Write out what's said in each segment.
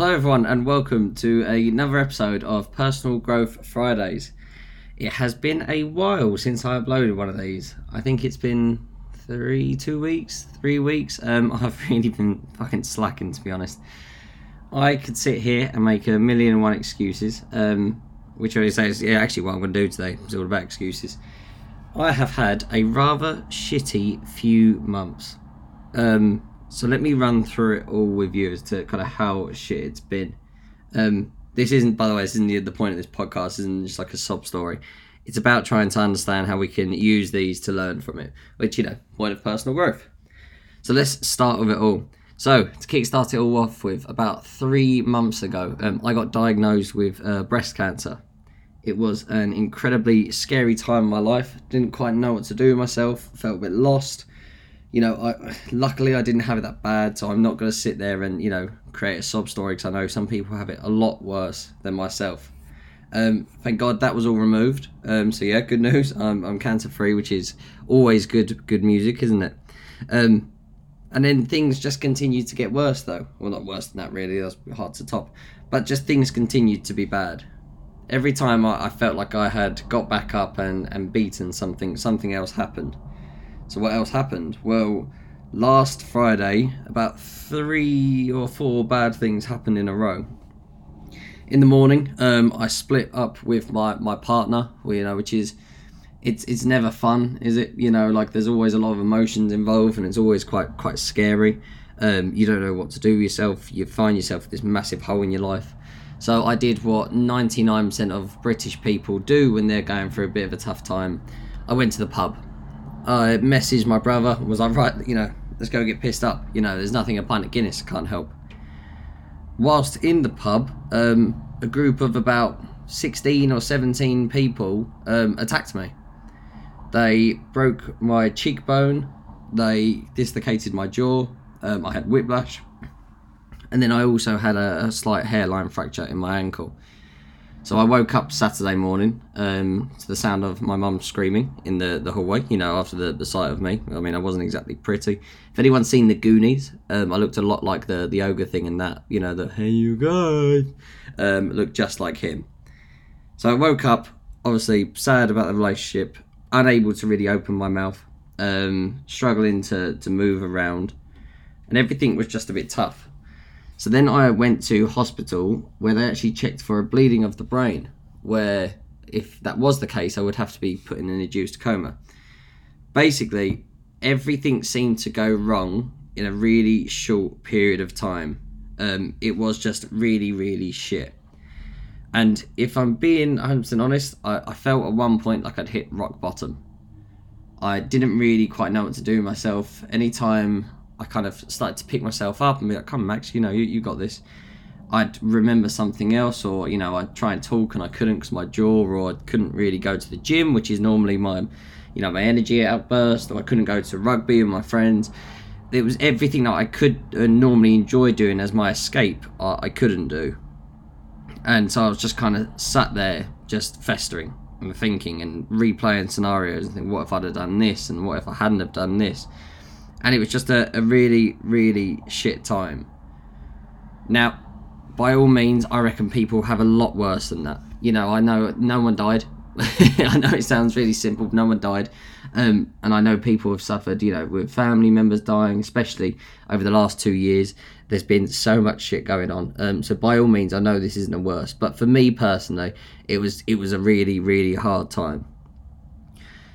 Hello, everyone, and welcome to another episode of Personal Growth Fridays. It has been a while since I uploaded one of these. I think it's been three, two weeks, three weeks. Um, I've really been fucking slacking, to be honest. I could sit here and make a million and one excuses, um, which I say is yeah, actually what I'm going to do today. It's all about excuses. I have had a rather shitty few months. Um, so let me run through it all with you as to kind of how shit it's been. Um, this isn't, by the way, this isn't the, the point of this podcast. Isn't just like a sob story. It's about trying to understand how we can use these to learn from it, which you know, point of personal growth. So let's start with it all. So to kickstart it all off with, about three months ago, um, I got diagnosed with uh, breast cancer. It was an incredibly scary time in my life. Didn't quite know what to do with myself. Felt a bit lost you know, I luckily I didn't have it that bad, so I'm not going to sit there and you know create a sob story because I know some people have it a lot worse than myself. Um, thank God that was all removed. Um, so yeah, good news. I'm, I'm cancer free, which is always good good music, isn't it? Um, and then things just continued to get worse, though. Well, not worse than that, really. That's hard to top. But just things continued to be bad. Every time I, I felt like I had got back up and, and beaten something, something else happened. So what else happened? Well, last Friday, about three or four bad things happened in a row. In the morning, um, I split up with my, my partner, you know, which is it's it's never fun, is it? You know, like there's always a lot of emotions involved, and it's always quite quite scary. Um, you don't know what to do with yourself. You find yourself this massive hole in your life. So I did what 99% of British people do when they're going through a bit of a tough time. I went to the pub I messaged my brother. Was like, right, you know, let's go get pissed up. You know, there's nothing a pint of Guinness can't help. Whilst in the pub, um, a group of about 16 or 17 people um, attacked me. They broke my cheekbone. They dislocated my jaw. Um, I had whiplash. And then I also had a, a slight hairline fracture in my ankle. So I woke up Saturday morning um, to the sound of my mum screaming in the, the hallway, you know, after the, the sight of me. I mean, I wasn't exactly pretty. If anyone's seen the Goonies, um, I looked a lot like the, the ogre thing in that, you know, the hey you guys, um, looked just like him. So I woke up, obviously sad about the relationship, unable to really open my mouth, um, struggling to, to move around, and everything was just a bit tough. So then I went to hospital where they actually checked for a bleeding of the brain, where if that was the case, I would have to be put in an induced coma. Basically, everything seemed to go wrong in a really short period of time. Um, it was just really, really shit. And if I'm being 100% honest, I, I felt at one point like I'd hit rock bottom. I didn't really quite know what to do myself. Anytime I kind of started to pick myself up and be like, "Come, on, Max, you know, you, you got this." I'd remember something else, or you know, I'd try and talk and I couldn't because my jaw, or I couldn't really go to the gym, which is normally my, you know, my energy outburst, or I couldn't go to rugby with my friends. It was everything that I could normally enjoy doing as my escape. I, I couldn't do, and so I was just kind of sat there, just festering and thinking and replaying scenarios and think, what if I'd have done this, and what if I hadn't have done this and it was just a, a really, really shit time. Now, by all means, I reckon people have a lot worse than that. You know, I know no one died. I know it sounds really simple, no one died. Um, and I know people have suffered, you know, with family members dying, especially over the last two years. There's been so much shit going on. Um, so by all means, I know this isn't the worst, but for me personally, it was it was a really really hard time.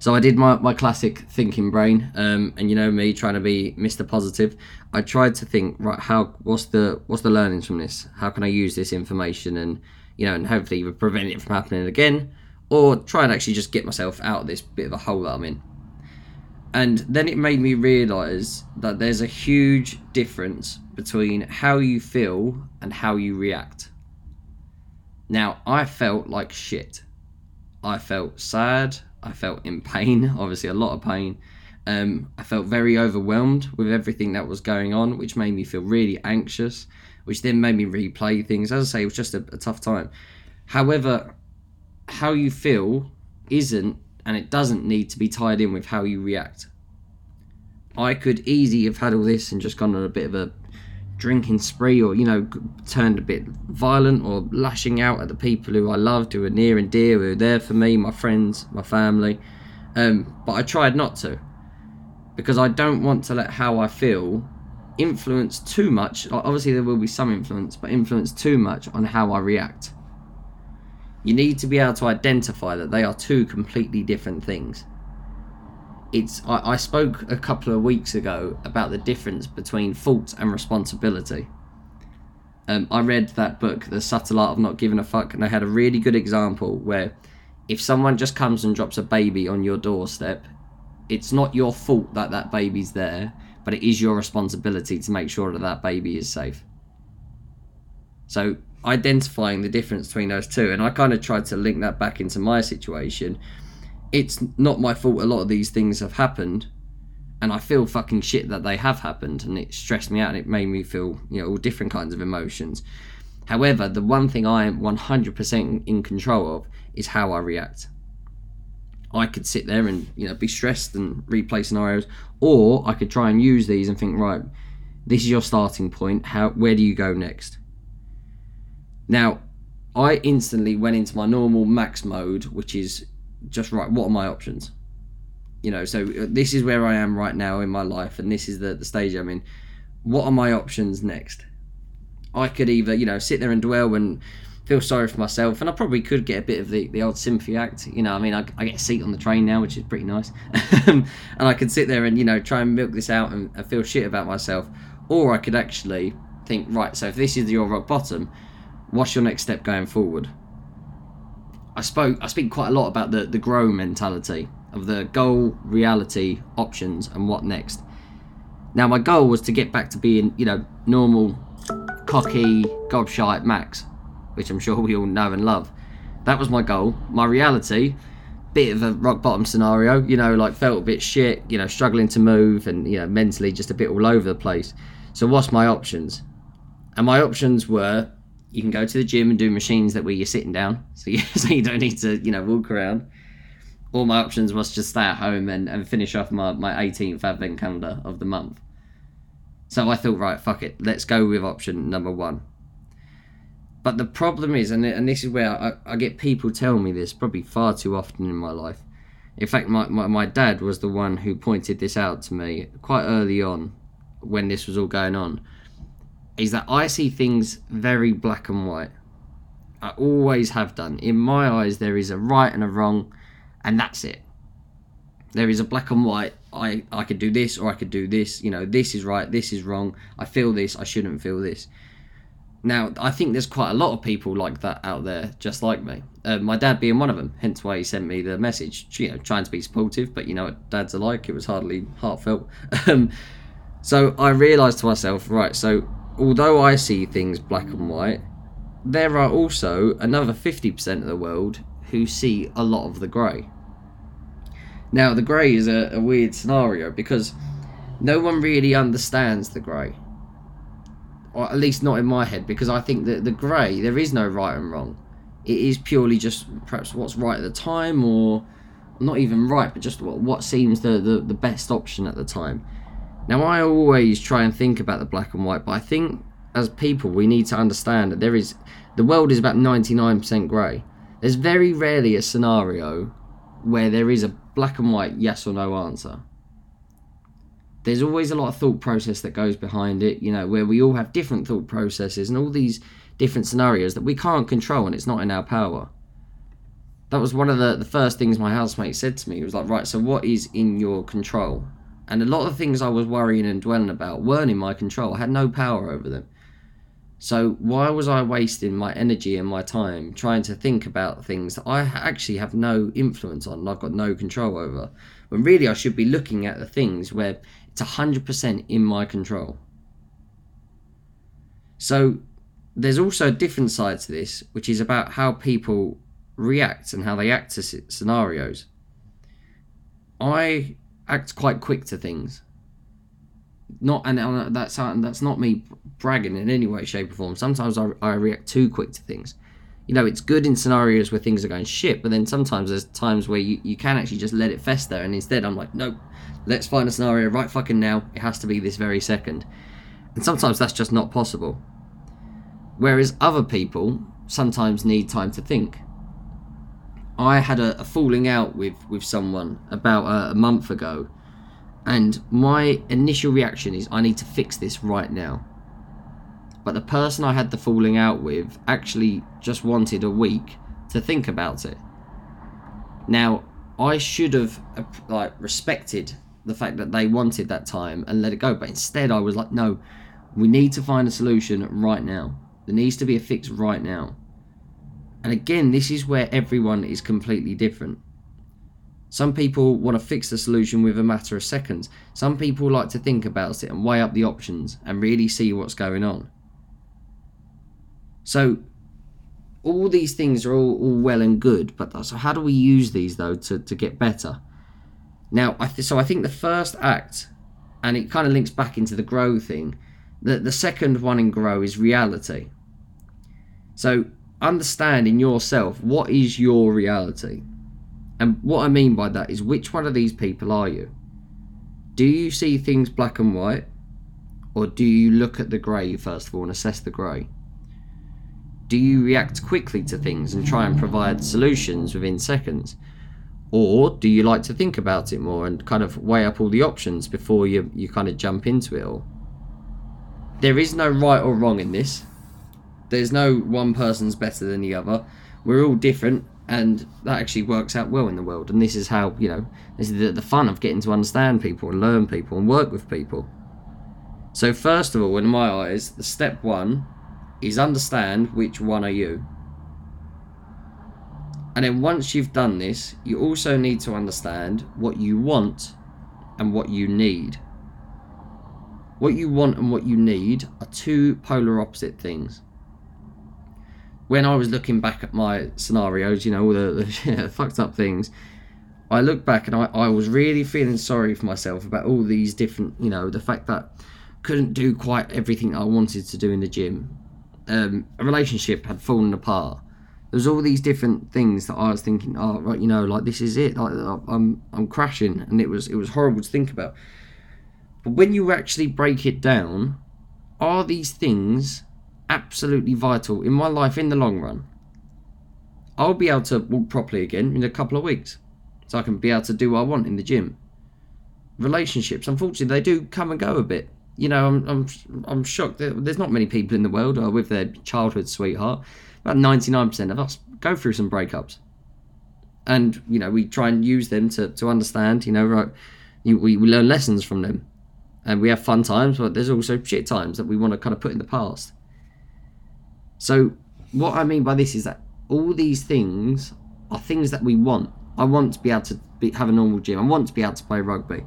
So I did my, my classic thinking brain, um, and you know me trying to be Mr. Positive. I tried to think right how what's the what's the learnings from this? How can I use this information and you know and hopefully either prevent it from happening again, or try and actually just get myself out of this bit of a hole that I'm in. And then it made me realise that there's a huge difference between how you feel and how you react. Now I felt like shit. I felt sad. I felt in pain, obviously a lot of pain. Um, I felt very overwhelmed with everything that was going on, which made me feel really anxious, which then made me replay things. As I say, it was just a, a tough time. However, how you feel isn't and it doesn't need to be tied in with how you react. I could easily have had all this and just gone on a bit of a drinking spree or you know turned a bit violent or lashing out at the people who I loved who were near and dear who were there for me my friends my family. Um, but I tried not to because I don't want to let how I feel influence too much. Obviously there will be some influence but influence too much on how I react. You need to be able to identify that they are two completely different things it's I, I spoke a couple of weeks ago about the difference between fault and responsibility. Um, I read that book, The Subtle Art of Not Giving a Fuck, and they had a really good example where if someone just comes and drops a baby on your doorstep, it's not your fault that that baby's there, but it is your responsibility to make sure that that baby is safe. So identifying the difference between those two, and I kind of tried to link that back into my situation it's not my fault a lot of these things have happened and I feel fucking shit that they have happened and it stressed me out and it made me feel, you know, all different kinds of emotions. However, the one thing I am 100% in control of is how I react. I could sit there and, you know, be stressed and replay scenarios or I could try and use these and think, right, this is your starting point. How where do you go next? Now, I instantly went into my normal max mode, which is just right what are my options? You know so uh, this is where i am right now in my life and this is the, the stage i'm in. What are my options next? I could either you know sit there and dwell and feel sorry for myself and i probably could get a bit of the, the old sympathy act you know i mean I, I get a seat on the train now which is pretty nice. And i could sit there and you know try and milk this out and, and feel shit about myself. Or i could actually think right so if this is your rock bottom what's your next step going forward I spoke I speak quite a lot about the the grow mentality of the goal, reality, options, and what next. Now my goal was to get back to being you know normal, cocky, gobshite Max, which I'm sure we all know and love. That was my goal. My reality, bit of a rock bottom scenario. You know, like felt a bit shit. You know, struggling to move and you know mentally just a bit all over the place. So what's my options? And my options were you can go to the gym and do machines that where you're sitting down, so you, so you don't need to you know walk around. All my options was just stay at home and, and finish off my, my 18th advent calendar of the month. So I thought, right, fuck it, let's go with option number one. But the problem is, and, and this is where I, I get people tell me this probably far too often in my life. In fact, my, my, my dad was the one who pointed this out to me quite early on when this was all going on is that I see things very black and white. I always have done. In my eyes, there is a right and a wrong, and that's it. There is a black and white. I, I could do this or I could do this. You know, this is right, this is wrong. I feel this, I shouldn't feel this. Now, I think there's quite a lot of people like that out there, just like me. Uh, my dad being one of them, hence why he sent me the message, you know, trying to be supportive, but you know what dads are like, it was hardly heartfelt. Um, so I realised to myself, right, so although I see things black and white, there are also another 50% of the world who see a lot of the grey. Now, the grey is a, a, weird scenario because no one really understands the grey. Or at least not in my head, because I think that the grey, there is no right and wrong. It is purely just perhaps what's right at the time, or not even right, but just what, what seems the, the, the best option at the time. Now, I always try and think about the black and white, but I think as people we need to understand that there is the world is about 99% grey. There's very rarely a scenario where there is a black and white yes or no answer. There's always a lot of thought process that goes behind it, you know, where we all have different thought processes and all these different scenarios that we can't control and it's not in our power. That was one of the, the first things my housemate said to me. He was like, right, so what is in your control? And a lot of things I was worrying and dwelling about weren't in my control. I had no power over them. So why was I wasting my energy and my time trying to think about things that I actually have no influence on and I've got no control over? When really I should be looking at the things where it's 100% in my control. So there's also a different side to this, which is about how people react and how they act to scenarios. I act quite quick to things. Not and that's uh, that's not me bragging in any way, shape, or form. Sometimes I, I react too quick to things. You know, it's good in scenarios where things are going shit, but then sometimes there's times where you, you can actually just let it fester, and instead I'm like, nope, let's find a scenario right fucking now. It has to be this very second. And sometimes that's just not possible. Whereas other people sometimes need time to think. I had a, a falling out with, with someone about a, a month ago, and my initial reaction is I need to fix this right now. But the person I had the falling out with actually just wanted a week to think about it. Now, I should have like respected the fact that they wanted that time and let it go, but instead I was like, no, we need to find a solution right now. There needs to be a fix right now. And again, this is where everyone is completely different. Some people want to fix the solution with a matter of seconds. Some people like to think about it and weigh up the options and really see what's going on. So, all these things are all, all well and good, but so how do we use these though to, to get better? Now, I th- so I think the first act, and it kind of links back into the grow thing. that the second one in grow is reality. So understand in yourself what is your reality. And what I mean by that is which one of these people are you? Do you see things black and white? Or do you look at the grey first of all and assess the grey? Do you react quickly to things and try and provide solutions within seconds? Or do you like to think about it more and kind of weigh up all the options before you, you kind of jump into it all? There is no right or wrong in this. There's no one person's better than the other. We're all different, and that actually works out well in the world. And this is how you know this is the, the fun of getting to understand people and learn people and work with people. So first of all, in my eyes, the step one is understand which one are you. And then once you've done this, you also need to understand what you want and what you need. What you want and what you need are two polar opposite things when I was looking back at my scenarios, you know, all the, the yeah, fucked up things, I looked back and I, I was really feeling sorry for myself about all these different, you know, the fact that couldn't do quite everything I wanted to do in the gym. Um, a relationship had fallen apart. There was all these different things that I was thinking, oh, right, you know, like this is it. Like, I'm, I'm crashing, and it was, it was horrible to think about. But when you actually break it down, are these things absolutely vital in my life in the long run. I'll be able to walk properly again in a couple of weeks. So I can be able to do what I want in the gym. Relationships, unfortunately, they do come and go a bit. You know, I'm, I'm, I'm shocked. There's not many people in the world are with their childhood sweetheart. About 99% of us go through some breakups. And, you know, we try and use them to, to understand, you know, right, you, we, we learn lessons from them. And we have fun times, but there's also shit times that we want to kind of put in the past. So, what I mean by this is that all these things are things that we want. I want to be able to be, have a normal gym. I want to be able to play rugby.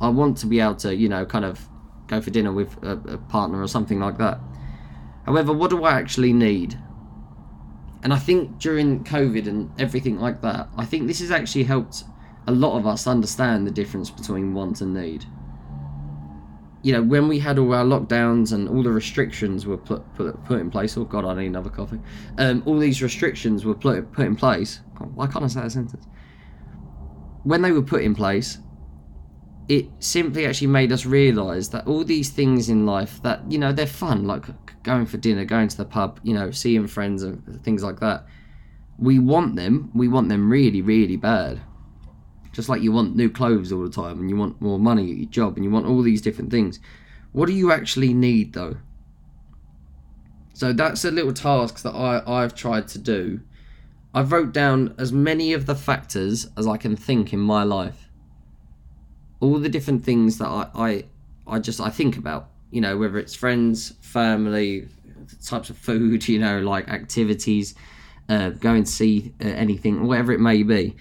I want to be able to, you know, kind of go for dinner with a, a partner or something like that. However, what do I actually need? And I think during COVID and everything like that, I think this has actually helped a lot of us understand the difference between want and need you know, when we had all our lockdowns and all the restrictions were put put, put in place. Oh God, I need another coffee. Um, all these restrictions were put put in place. God, why can't I say that sentence? When they were put in place, it simply actually made us realise that all these things in life that you know they're fun, like going for dinner, going to the pub, you know, seeing friends and things like that. We want them. We want them really, really bad just like you want new clothes all the time and you want more money at your job and you want all these different things. What do you actually need though? So that's a little task that I, I've tried to do. I've wrote down as many of the factors as I can think in my life. All the different things that I, I, I just I think about. You know, whether it's friends, family, types of food, you know, like activities, uh, going to see uh, anything, whatever it may be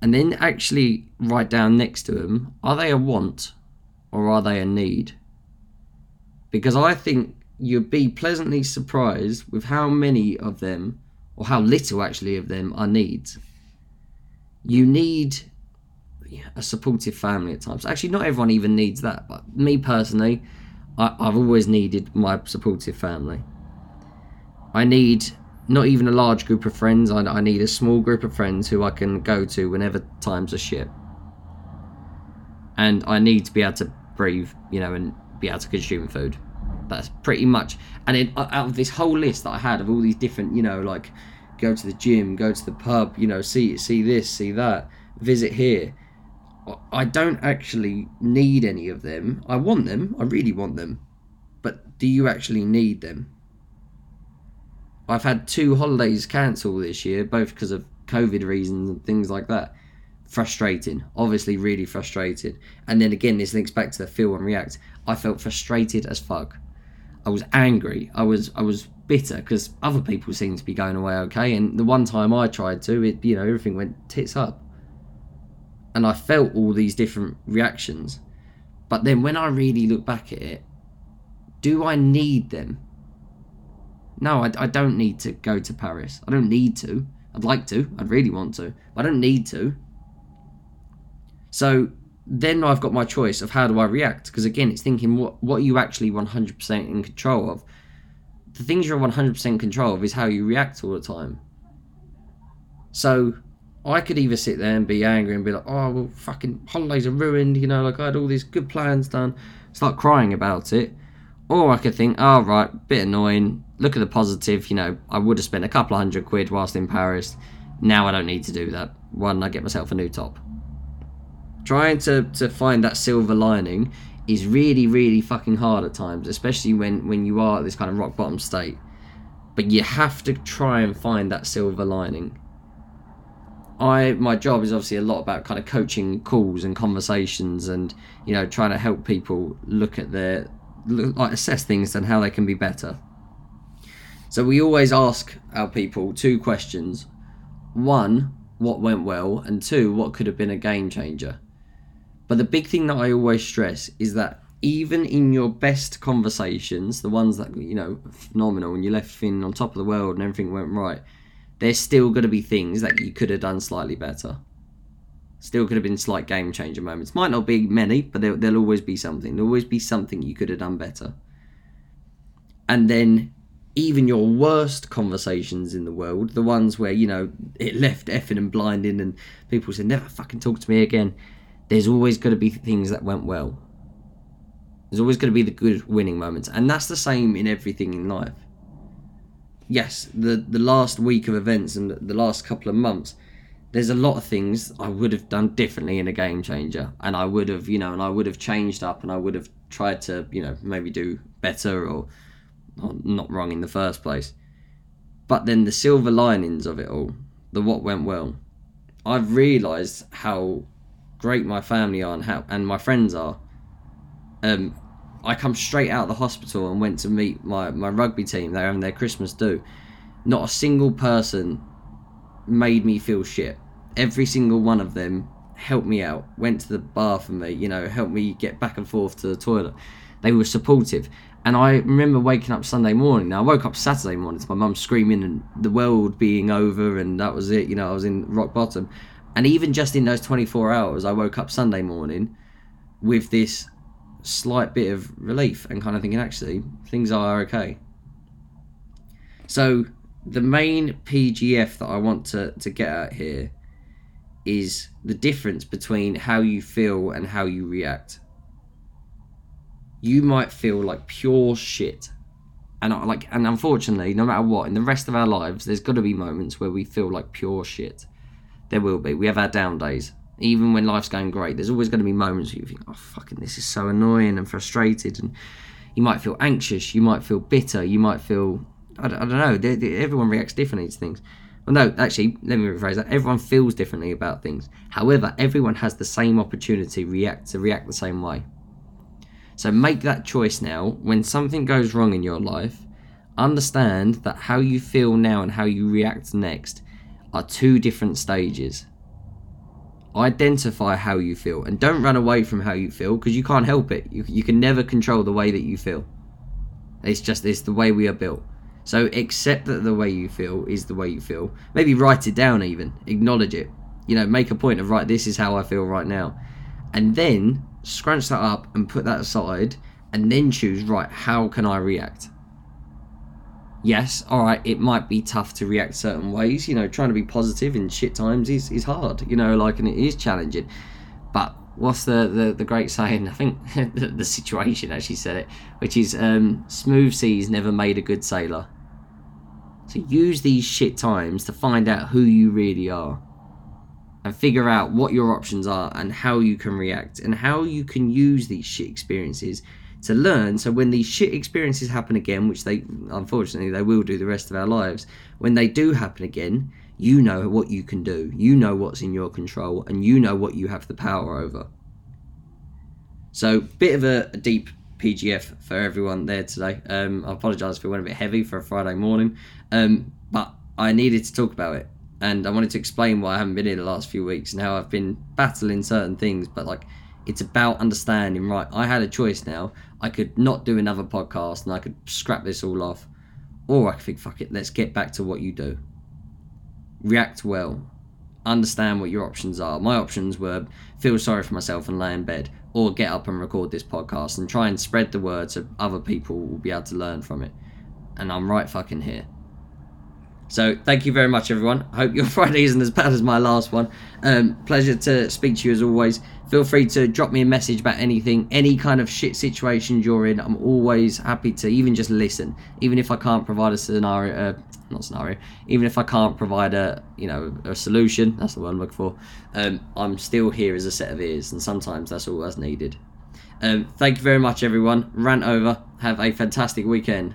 and then actually write down next to them are they a want or are they a need? Because I think you'd be pleasantly surprised with how many of them, or how little actually of them, are needs. You need a supportive family at times. Actually, not everyone even needs that, but me personally, I, I've always needed my supportive family. I need not even a large group of friends. I, I need a small group of friends who I can go to whenever times are shit. And I need to be able to breathe, you know, and be able to consume food. That's pretty much. And then uh, out of this whole list that I had of all these different, you know, like go to the gym, go to the pub, you know, see see this, see that, visit here. I don't actually need any of them. I want them. I really want them. But do you actually need them? I've had two holidays cancelled this year, both because of COVID reasons and things like that. Frustrating, obviously, really frustrated. And then again, this links back to the feel and react. I felt frustrated as fuck. I was angry. I was I was bitter because other people seemed to be going away okay, and the one time I tried to, it you know everything went tits up. And I felt all these different reactions, but then when I really look back at it, do I need them? No, I, I don't need to go to Paris. I don't need to. I'd like to. I'd really want to. But I don't need to. So then I've got my choice of how do I react. Because again, it's thinking what, what are you actually 100% in control of? The things you're 100% in control of is how you react all the time. So I could either sit there and be angry and be like, oh, well, fucking holidays are ruined. You know, like I had all these good plans done. Start crying about it. Or I could think, oh, right, bit annoying. Look at the positive. You know, I would have spent a couple of hundred quid whilst in Paris. Now I don't need to do that. One, I get myself a new top. Trying to, to find that silver lining is really, really fucking hard at times, especially when, when you are at this kind of rock bottom state. But you have to try and find that silver lining. I my job is obviously a lot about kind of coaching calls and conversations and you know trying to help people look at their like assess things and how they can be better. So we always ask our people two questions: one, what went well, and two, what could have been a game changer. But the big thing that I always stress is that even in your best conversations, the ones that you know phenomenal, and you left feeling on top of the world and everything went right, there's still going to be things that you could have done slightly better. Still could have been slight game changer moments. Might not be many, but there, there'll always be something. There'll always be something you could have done better. And then even your worst conversations in the world, the ones where, you know, it left effing and blinding and people said, never fucking talk to me again, there's always going to be things that went well. There's always going to be the good winning moments. And that's the same in everything in life. Yes, the, the last week of events and the last couple of months, there's a lot of things I would have done differently in a game changer, and I would have, you know, and I would have changed up, and I would have tried to, you know, maybe do better or, or not wrong in the first place. But then the silver linings of it all, the what went well, I've realised how great my family are and how and my friends are. Um, I come straight out of the hospital and went to meet my, my rugby team. They're having their Christmas do. Not a single person made me feel shit every single one of them helped me out, went to the bar for me, you know, helped me get back and forth to the toilet. They were supportive. And I remember waking up Sunday morning. Now, I woke up Saturday morning to my mum screaming and the world being over, and that was it. You know, I was in rock bottom. And even just in those 24 hours, I woke up Sunday morning with this slight bit of relief and kind of thinking, actually, things are okay. So, the main PGF that I want to, to get at here is the difference between how you feel and how you react. You might feel like pure shit. And I, like and unfortunately, no matter what, in the rest of our lives, there's got to be moments where we feel like pure shit. There will be. We have our down days. Even when life's going great, there's always going to be moments where you think, "Oh, fucking, this is so annoying and frustrated." And you might feel anxious. You might feel bitter. You might feel, I don't, I don't know. Everyone reacts differently to things. Well, no, actually, let me rephrase that. Everyone feels differently about things. However, everyone has the same opportunity react to react the same way. So make that choice now. When something goes wrong in your life, understand that how you feel now and how you react next are two different stages. Identify how you feel and don't run away from how you feel because you can't help it. You, you can never control the way that you feel. It's just it's the way we are built. So accept that the way you feel is the way you feel. Maybe write it down even. Acknowledge it. You know, make a point of right, this is how I feel right now. And then scrunch that up and put that aside and then choose, right, how can I react? Yes, alright, it might be tough to react certain ways. You know, trying to be positive in shit times is, is hard, you know, like, and it is challenging. But what's the, the, the great saying? I think the, the situation actually said it, which is um, smooth seas never made a good sailor. So use these shit times to find out who you really are and figure out what your options are and how you can react and how you can use these shit experiences to learn. So when these shit experiences happen again which they unfortunately they will do the rest of our lives when they do happen again you know what you can do. You know what's in your control and you know what you have the power over. So bit of a, a deep pgf for everyone there today. Um, i apologize if it went a bit heavy for a friday morning. Um, but i needed to talk about it and I wanted to explain why I haven't been here the last few weeks and how I've been battling certain things, but like it's about understanding, right? I had a choice now. I could not do another podcast and I could scrap this all off, or I could think, fuck it, let's get back to what you do. React well, understand what your options are. My options were feel sorry for myself and lay in bed, or get up and record this podcast and try and spread the word so other people will be able to learn from it. And I'm right fucking here. So thank you very much, everyone. Hope your Friday isn't as bad as my last one. Um, pleasure to speak to you as always. Feel free to drop me a message about anything, any kind of shit situations you're in. I'm always happy to even just listen, even if I can't provide a scenario, uh, not scenario, even if I can't provide a you know a solution. That's the word I'm looking for. Um, I'm still here as a set of ears, and sometimes that's all that's needed. Um, thank you very much, everyone. Rant over. Have a fantastic weekend.